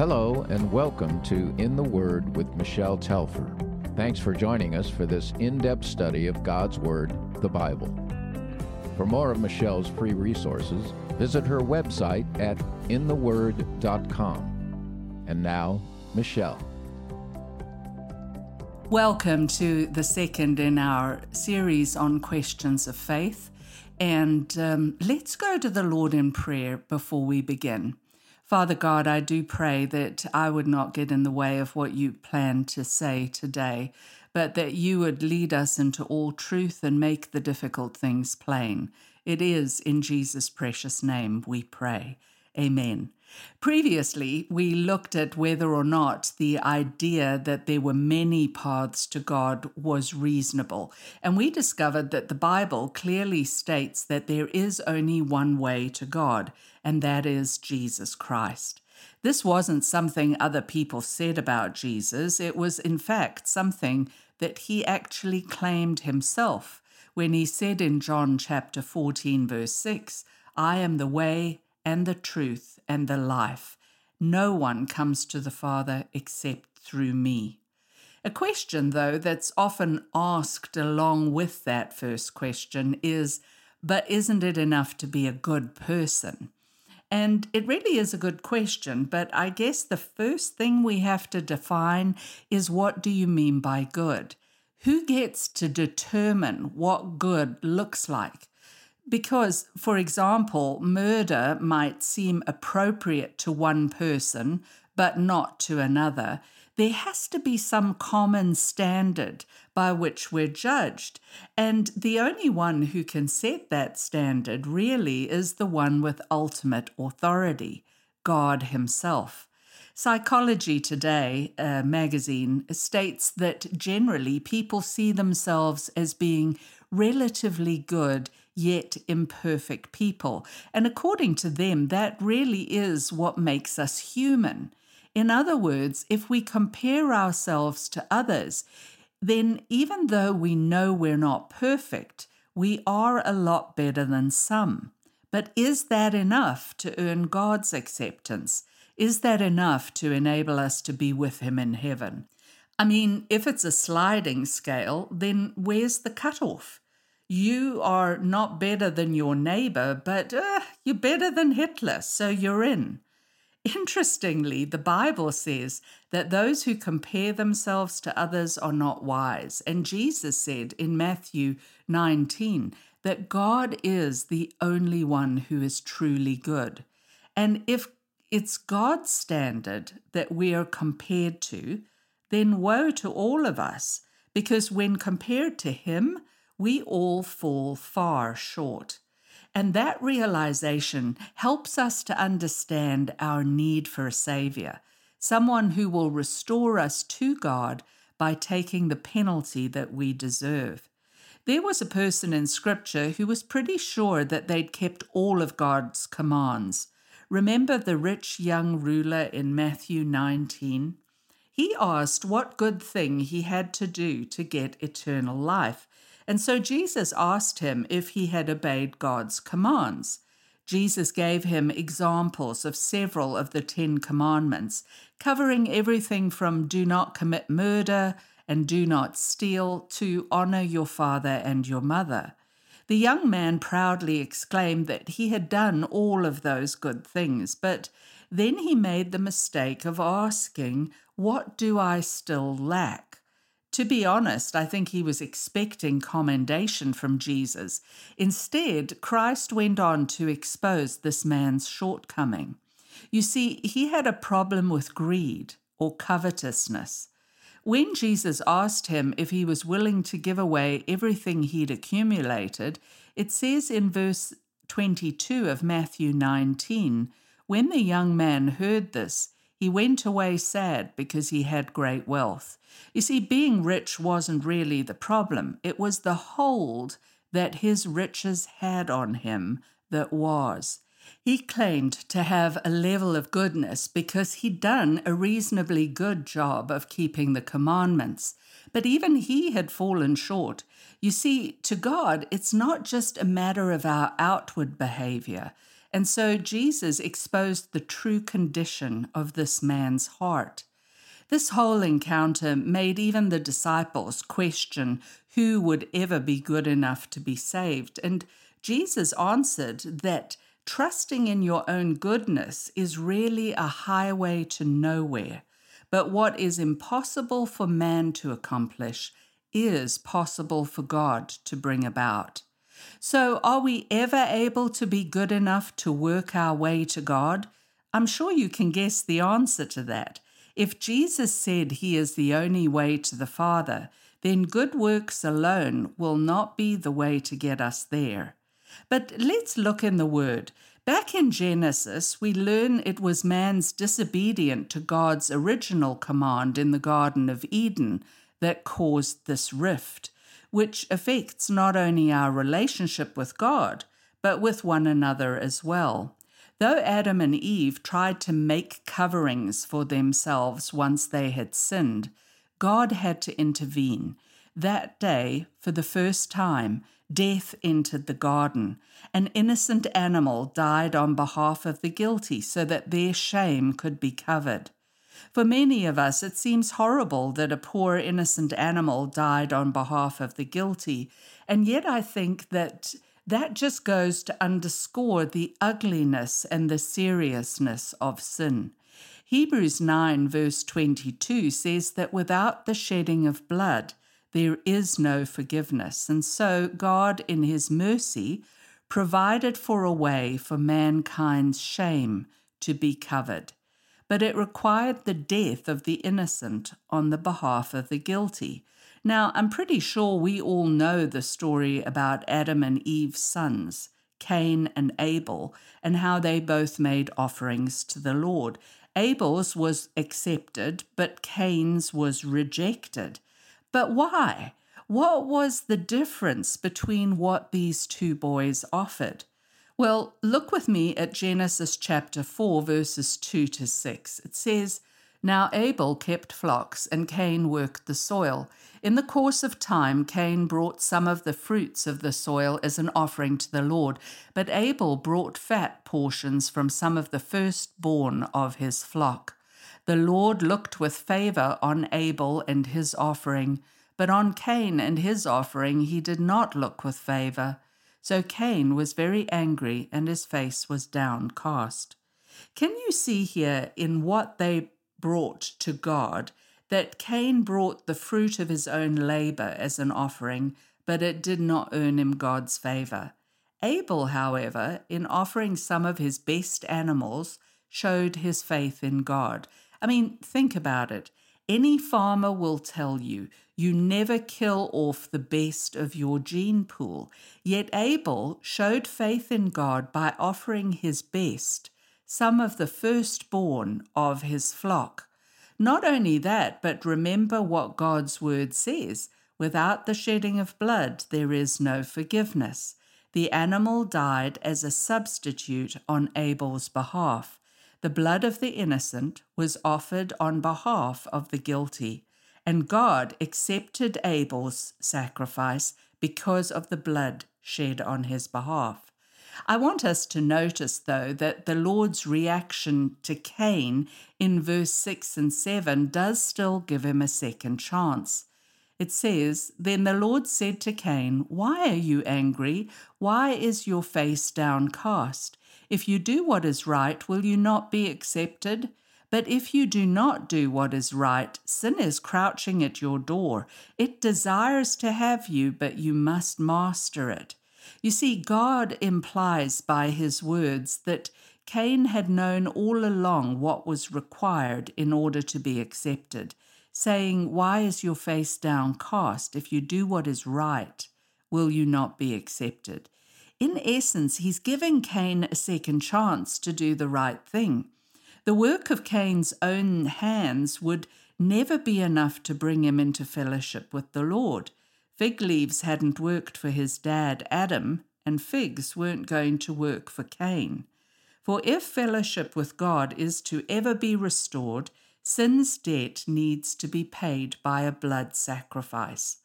Hello, and welcome to In the Word with Michele Telfer. Thanks for joining us for this in depth study of God's Word, the Bible. For more of Michele's free resources, visit her website at intheword.com. And now, Michele. Welcome to the second in our series on questions of faith. And um, let's go to the Lord in prayer before we begin. Father God, I do pray that I would not get in the way of what you plan to say today, but that you would lead us into all truth and make the difficult things plain. It is in Jesus' precious name we pray. Amen. Previously, we looked at whether or not the idea that there were many paths to God was reasonable, and we discovered that the Bible clearly states that there is only one way to God, and that is Jesus Christ. This wasn't something other people said about Jesus, it was, in fact, something that he actually claimed himself when he said in John chapter 14, verse 6, I am the way and the truth and the life. No one comes to the Father except through me. A question, though, that's often asked along with that first question is But isn't it enough to be a good person? And it really is a good question, but I guess the first thing we have to define is what do you mean by good? Who gets to determine what good looks like? Because, for example, murder might seem appropriate to one person, but not to another. There has to be some common standard by which we're judged. And the only one who can set that standard really is the one with ultimate authority God Himself. Psychology Today magazine states that generally people see themselves as being relatively good yet imperfect people. And according to them, that really is what makes us human. In other words, if we compare ourselves to others, then even though we know we're not perfect, we are a lot better than some. But is that enough to earn God's acceptance? Is that enough to enable us to be with Him in heaven? I mean, if it's a sliding scale, then where's the cutoff? You are not better than your neighbor, but uh, you're better than Hitler, so you're in. Interestingly, the Bible says that those who compare themselves to others are not wise. And Jesus said in Matthew 19 that God is the only one who is truly good. And if it's God's standard that we are compared to, then woe to all of us, because when compared to Him, we all fall far short. And that realization helps us to understand our need for a Savior, someone who will restore us to God by taking the penalty that we deserve. There was a person in Scripture who was pretty sure that they'd kept all of God's commands. Remember the rich young ruler in Matthew 19? He asked what good thing he had to do to get eternal life. And so Jesus asked him if he had obeyed God's commands. Jesus gave him examples of several of the Ten Commandments, covering everything from do not commit murder and do not steal to honor your father and your mother. The young man proudly exclaimed that he had done all of those good things, but then he made the mistake of asking, What do I still lack? To be honest, I think he was expecting commendation from Jesus. Instead, Christ went on to expose this man's shortcoming. You see, he had a problem with greed or covetousness. When Jesus asked him if he was willing to give away everything he'd accumulated, it says in verse 22 of Matthew 19 When the young man heard this, he went away sad because he had great wealth. You see, being rich wasn't really the problem, it was the hold that his riches had on him that was. He claimed to have a level of goodness because he'd done a reasonably good job of keeping the commandments. But even he had fallen short. You see, to God, it's not just a matter of our outward behavior. And so Jesus exposed the true condition of this man's heart. This whole encounter made even the disciples question who would ever be good enough to be saved. And Jesus answered that trusting in your own goodness is really a highway to nowhere. But what is impossible for man to accomplish is possible for God to bring about. So, are we ever able to be good enough to work our way to God? I'm sure you can guess the answer to that. If Jesus said he is the only way to the Father, then good works alone will not be the way to get us there. But let's look in the Word. Back in Genesis, we learn it was man's disobedience to God's original command in the Garden of Eden that caused this rift, which affects not only our relationship with God, but with one another as well. Though Adam and Eve tried to make coverings for themselves once they had sinned, God had to intervene. That day, for the first time, death entered the garden. An innocent animal died on behalf of the guilty so that their shame could be covered. For many of us, it seems horrible that a poor innocent animal died on behalf of the guilty, and yet I think that that just goes to underscore the ugliness and the seriousness of sin. Hebrews 9, verse 22 says that without the shedding of blood, there is no forgiveness. And so God, in His mercy, provided for a way for mankind's shame to be covered. But it required the death of the innocent on the behalf of the guilty. Now, I'm pretty sure we all know the story about Adam and Eve's sons, Cain and Abel, and how they both made offerings to the Lord. Abel's was accepted, but Cain's was rejected. But why? What was the difference between what these two boys offered? Well, look with me at Genesis chapter 4, verses 2 to 6. It says, now Abel kept flocks, and Cain worked the soil. In the course of time, Cain brought some of the fruits of the soil as an offering to the Lord, but Abel brought fat portions from some of the firstborn of his flock. The Lord looked with favor on Abel and his offering, but on Cain and his offering he did not look with favor. So Cain was very angry, and his face was downcast. Can you see here in what they brought to God, that Cain brought the fruit of his own labor as an offering, but it did not earn him God's favor. Abel, however, in offering some of his best animals, showed his faith in God. I mean, think about it. Any farmer will tell you you never kill off the best of your gene pool. Yet Abel showed faith in God by offering his best some of the firstborn of his flock. Not only that, but remember what God's word says without the shedding of blood, there is no forgiveness. The animal died as a substitute on Abel's behalf. The blood of the innocent was offered on behalf of the guilty, and God accepted Abel's sacrifice because of the blood shed on his behalf. I want us to notice, though, that the Lord's reaction to Cain in verse 6 and 7 does still give him a second chance. It says, Then the Lord said to Cain, Why are you angry? Why is your face downcast? If you do what is right, will you not be accepted? But if you do not do what is right, sin is crouching at your door. It desires to have you, but you must master it. You see, God implies by his words that Cain had known all along what was required in order to be accepted, saying, Why is your face downcast? If you do what is right, will you not be accepted? In essence, he's giving Cain a second chance to do the right thing. The work of Cain's own hands would never be enough to bring him into fellowship with the Lord. Fig leaves hadn't worked for his dad, Adam, and figs weren't going to work for Cain. For if fellowship with God is to ever be restored, sin's debt needs to be paid by a blood sacrifice.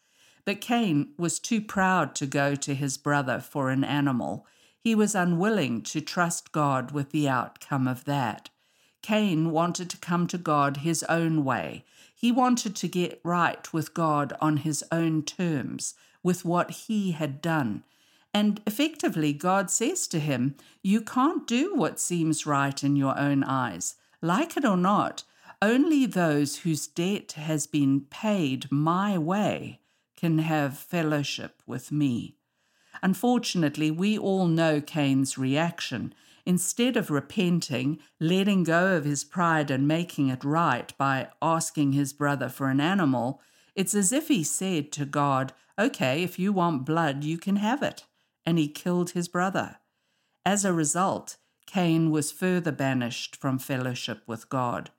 But Cain was too proud to go to his brother for an animal. He was unwilling to trust God with the outcome of that. Cain wanted to come to God his own way. He wanted to get right with God on his own terms, with what he had done. And effectively, God says to him, You can't do what seems right in your own eyes. Like it or not, only those whose debt has been paid my way can have fellowship with me. Unfortunately, we all know Cain's reaction. Instead of repenting, letting go of his pride and making it right by asking his brother for an animal, it's as if he said to God, Okay, if you want blood, you can have it. And he killed his brother. As a result, Cain was further banished from fellowship with God.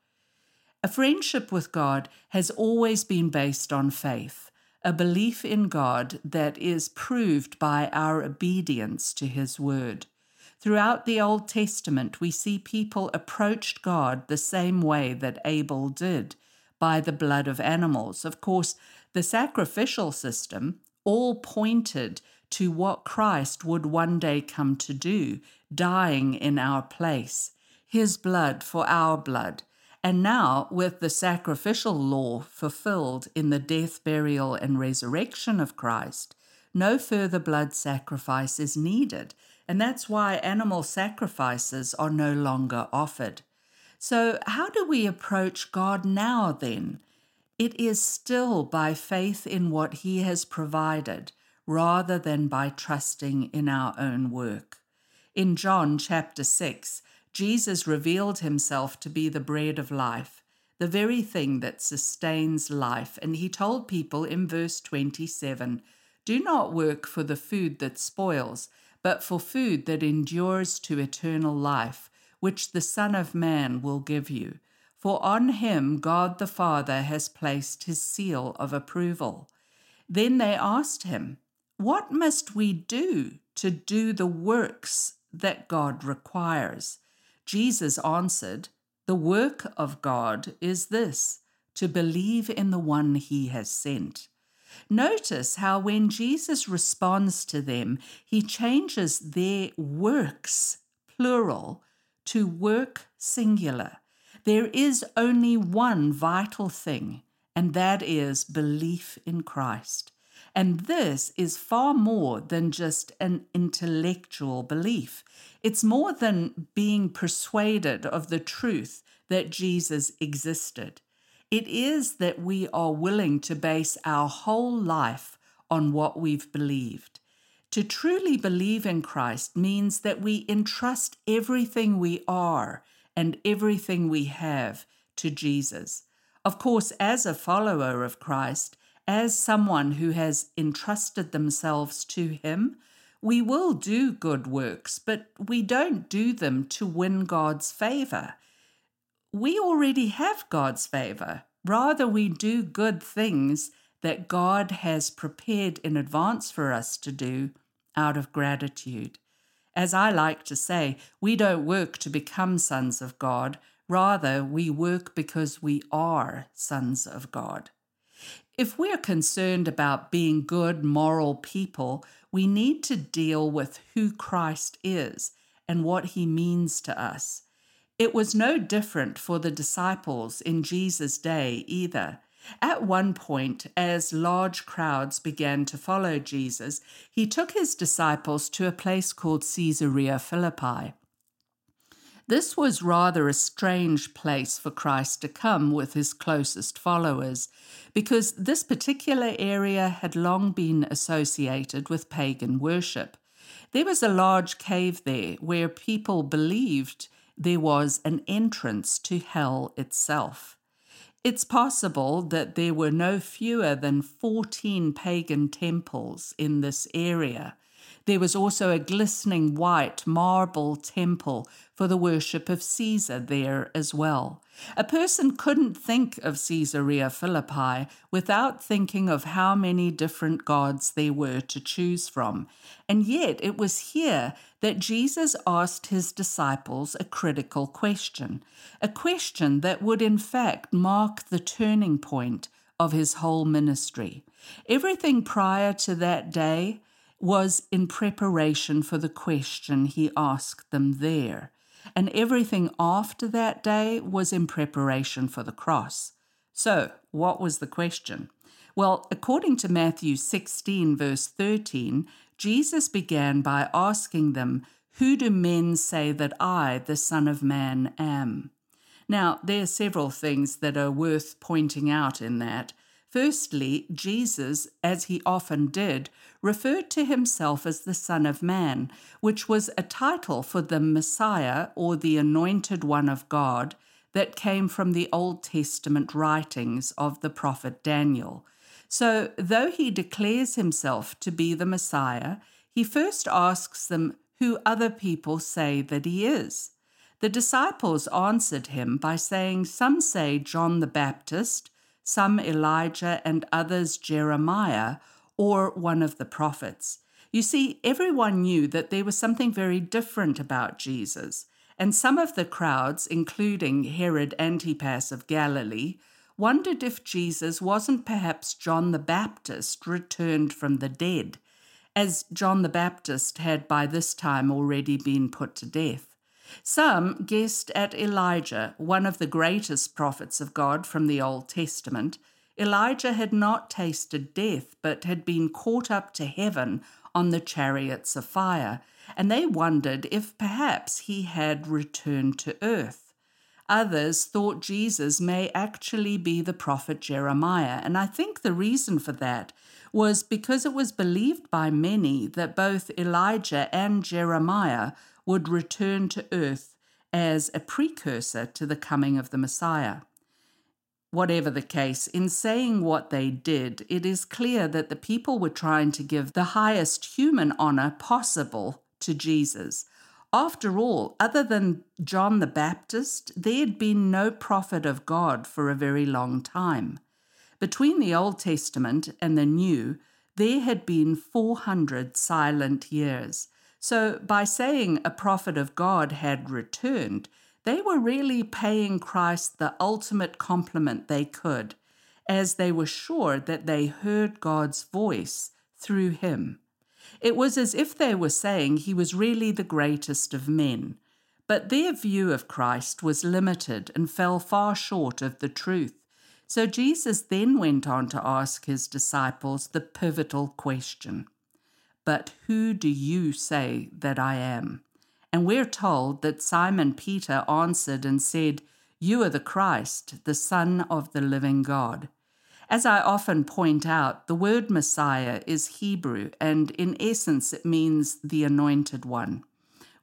A friendship with God has always been based on faith, a belief in God that is proved by our obedience to His word. Throughout the Old Testament, we see people approached God the same way that Abel did, by the blood of animals. Of course, the sacrificial system all pointed to what Christ would one day come to do, dying in our place, his blood for our blood. And now, with the sacrificial law fulfilled in the death, burial, and resurrection of Christ, no further blood sacrifice is needed. And that's why animal sacrifices are no longer offered. So, how do we approach God now then? It is still by faith in what He has provided rather than by trusting in our own work. In John chapter 6, Jesus revealed himself to be the bread of life, the very thing that sustains life. And he told people in verse 27 Do not work for the food that spoils, but for food that endures to eternal life, which the Son of Man will give you. For on him God the Father has placed his seal of approval. Then they asked him, What must we do to do the works that God requires? Jesus answered, The work of God is this to believe in the one he has sent. Notice how when Jesus responds to them, he changes their works, plural, to work singular. There is only one vital thing, and that is belief in Christ. And this is far more than just an intellectual belief. It's more than being persuaded of the truth that Jesus existed. It is that we are willing to base our whole life on what we've believed. To truly believe in Christ means that we entrust everything we are and everything we have to Jesus. Of course, as a follower of Christ, as someone who has entrusted themselves to Him, we will do good works, but we don't do them to win God's favor. We already have God's favor. Rather, we do good things that God has prepared in advance for us to do out of gratitude. As I like to say, we don't work to become sons of God. Rather, we work because we are sons of God. If we're concerned about being good, moral people, we need to deal with who Christ is and what he means to us. It was no different for the disciples in Jesus' day either. At one point, as large crowds began to follow Jesus, he took his disciples to a place called Caesarea Philippi. This was rather a strange place for Christ to come with his closest followers, because this particular area had long been associated with pagan worship. There was a large cave there where people believed there was an entrance to hell itself. It's possible that there were no fewer than 14 pagan temples in this area there was also a glistening white marble temple for the worship of Caesar there as well. A person couldn't think of Caesarea Philippi without thinking of how many different gods there were to choose from. And yet it was here that Jesus asked his disciples a critical question, a question that would in fact mark the turning point of his whole ministry. Everything prior to that day was in preparation for the question he asked them there. And everything after that day was in preparation for the cross. So, what was the question? Well, according to Matthew 16, verse 13, Jesus began by asking them, Who do men say that I, the Son of Man, am? Now, there are several things that are worth pointing out in that. Firstly, Jesus, as he often did, referred to himself as the Son of Man, which was a title for the Messiah or the Anointed One of God that came from the Old Testament writings of the prophet Daniel. So, though he declares himself to be the Messiah, he first asks them who other people say that he is. The disciples answered him by saying, Some say John the Baptist, some Elijah, and others Jeremiah, or one of the prophets. You see, everyone knew that there was something very different about Jesus, and some of the crowds, including Herod Antipas of Galilee, wondered if Jesus wasn't perhaps John the Baptist returned from the dead, as John the Baptist had by this time already been put to death. Some guessed at Elijah, one of the greatest prophets of God from the Old Testament. Elijah had not tasted death, but had been caught up to heaven on the chariots of fire, and they wondered if perhaps he had returned to earth. Others thought Jesus may actually be the prophet Jeremiah, and I think the reason for that was because it was believed by many that both Elijah and Jeremiah would return to earth as a precursor to the coming of the Messiah. Whatever the case, in saying what they did, it is clear that the people were trying to give the highest human honor possible to Jesus after all, other than John the Baptist, there had been no prophet of God for a very long time. Between the Old Testament and the New, there had been 400 silent years. So, by saying a prophet of God had returned, they were really paying Christ the ultimate compliment they could, as they were sure that they heard God's voice through him. It was as if they were saying he was really the greatest of men. But their view of Christ was limited and fell far short of the truth. So Jesus then went on to ask his disciples the pivotal question But who do you say that I am? And we're told that Simon Peter answered and said, You are the Christ, the Son of the living God. As I often point out, the word Messiah is Hebrew, and in essence, it means the anointed one.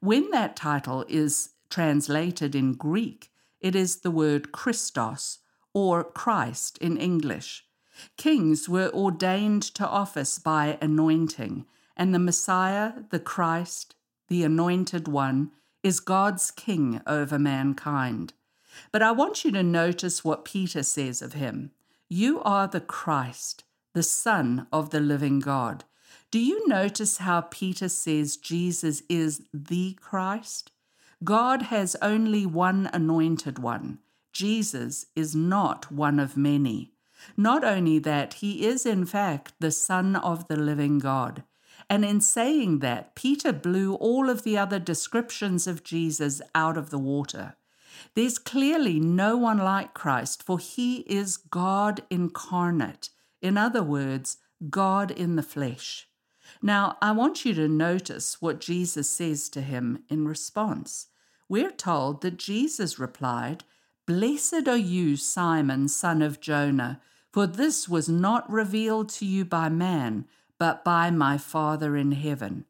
When that title is translated in Greek, it is the word Christos, or Christ in English. Kings were ordained to office by anointing, and the Messiah, the Christ, the anointed one, is God's king over mankind. But I want you to notice what Peter says of him. You are the Christ, the Son of the living God. Do you notice how Peter says Jesus is the Christ? God has only one anointed one. Jesus is not one of many. Not only that, he is in fact the Son of the living God. And in saying that, Peter blew all of the other descriptions of Jesus out of the water. There's clearly no one like Christ, for he is God incarnate. In other words, God in the flesh. Now, I want you to notice what Jesus says to him in response. We're told that Jesus replied, Blessed are you, Simon, son of Jonah, for this was not revealed to you by man, but by my Father in heaven.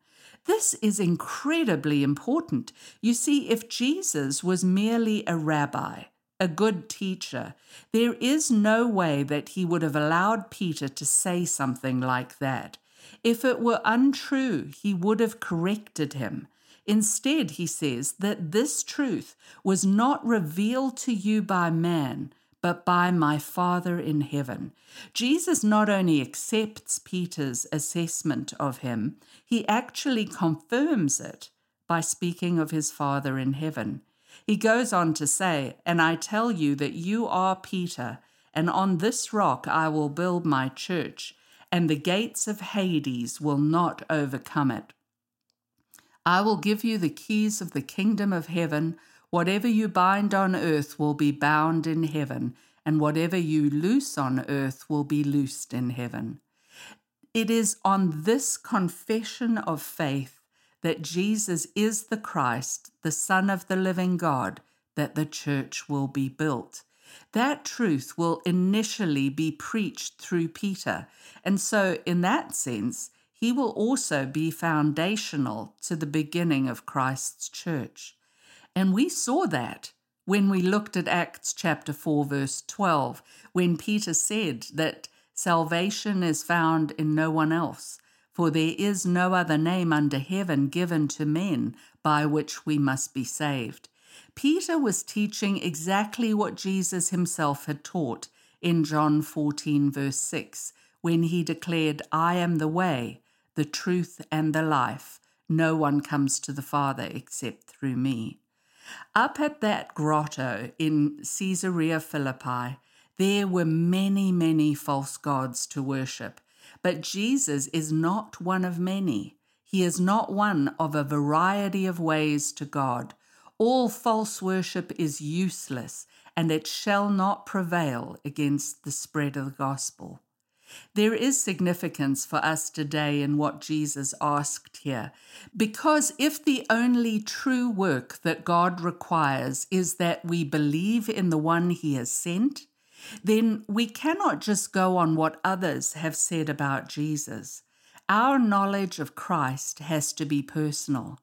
This is incredibly important. You see, if Jesus was merely a rabbi, a good teacher, there is no way that he would have allowed Peter to say something like that. If it were untrue, he would have corrected him. Instead, he says that this truth was not revealed to you by man, but by my Father in heaven. Jesus not only accepts Peter's assessment of him, he actually confirms it by speaking of his Father in heaven. He goes on to say, And I tell you that you are Peter, and on this rock I will build my church, and the gates of Hades will not overcome it. I will give you the keys of the kingdom of heaven. Whatever you bind on earth will be bound in heaven, and whatever you loose on earth will be loosed in heaven. It is on this confession of faith that Jesus is the Christ, the Son of the living God, that the church will be built. That truth will initially be preached through Peter. And so, in that sense, he will also be foundational to the beginning of Christ's church. And we saw that when we looked at Acts chapter 4, verse 12, when Peter said that salvation is found in no one else, for there is no other name under heaven given to men by which we must be saved. Peter was teaching exactly what Jesus himself had taught in John 14, verse 6, when he declared, I am the way, the truth, and the life. No one comes to the Father except through me. Up at that grotto in Caesarea Philippi, there were many, many false gods to worship, but Jesus is not one of many. He is not one of a variety of ways to God. All false worship is useless, and it shall not prevail against the spread of the gospel. There is significance for us today in what Jesus asked here, because if the only true work that God requires is that we believe in the one he has sent, then we cannot just go on what others have said about Jesus. Our knowledge of Christ has to be personal.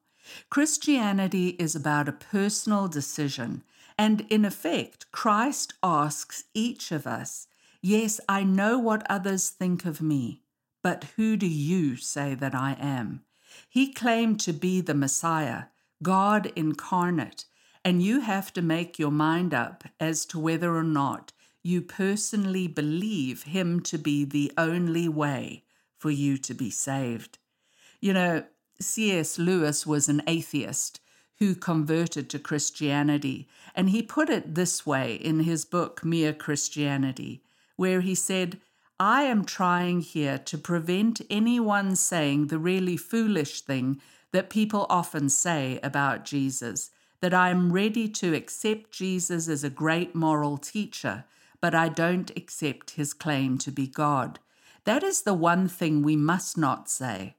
Christianity is about a personal decision, and in effect, Christ asks each of us Yes, I know what others think of me, but who do you say that I am? He claimed to be the Messiah, God incarnate, and you have to make your mind up as to whether or not you personally believe him to be the only way for you to be saved. You know, C.S. Lewis was an atheist who converted to Christianity, and he put it this way in his book, Mere Christianity where he said, I am trying here to prevent anyone saying the really foolish thing that people often say about Jesus that I am ready to accept Jesus as a great moral teacher, but I don't accept his claim to be God. That is the one thing we must not say.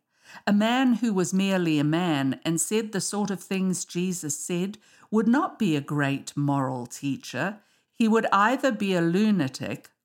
A man who was merely a man and said the sort of things Jesus said would not be a great moral teacher. He would either be a lunatic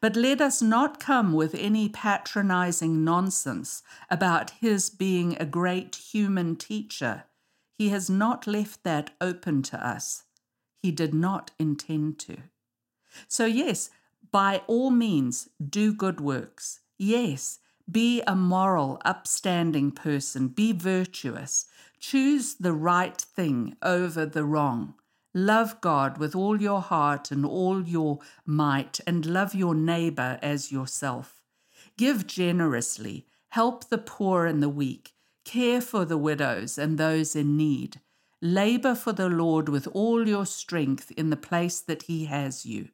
But let us not come with any patronizing nonsense about his being a great human teacher. He has not left that open to us. He did not intend to. So, yes, by all means, do good works. Yes, be a moral, upstanding person. Be virtuous. Choose the right thing over the wrong. Love God with all your heart and all your might, and love your neighbor as yourself. Give generously, help the poor and the weak, care for the widows and those in need. Labor for the Lord with all your strength in the place that He has you.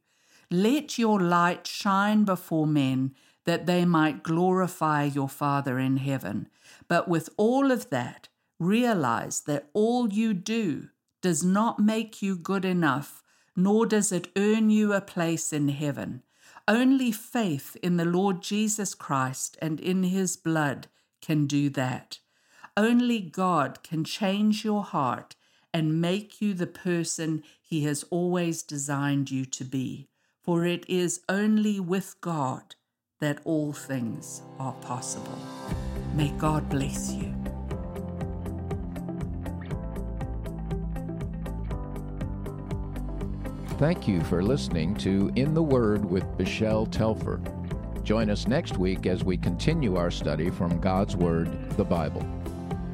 Let your light shine before men that they might glorify your Father in heaven. But with all of that, realize that all you do does not make you good enough, nor does it earn you a place in heaven. Only faith in the Lord Jesus Christ and in his blood can do that. Only God can change your heart and make you the person he has always designed you to be. For it is only with God that all things are possible. May God bless you. Thank you for listening to In the Word with Michele Telfer. Join us next week as we continue our study from God's Word, the Bible.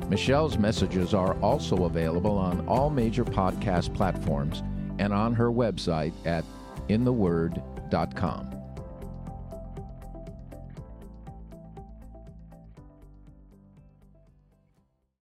Michele's messages are also available on all major podcast platforms and on her website at intheword.com.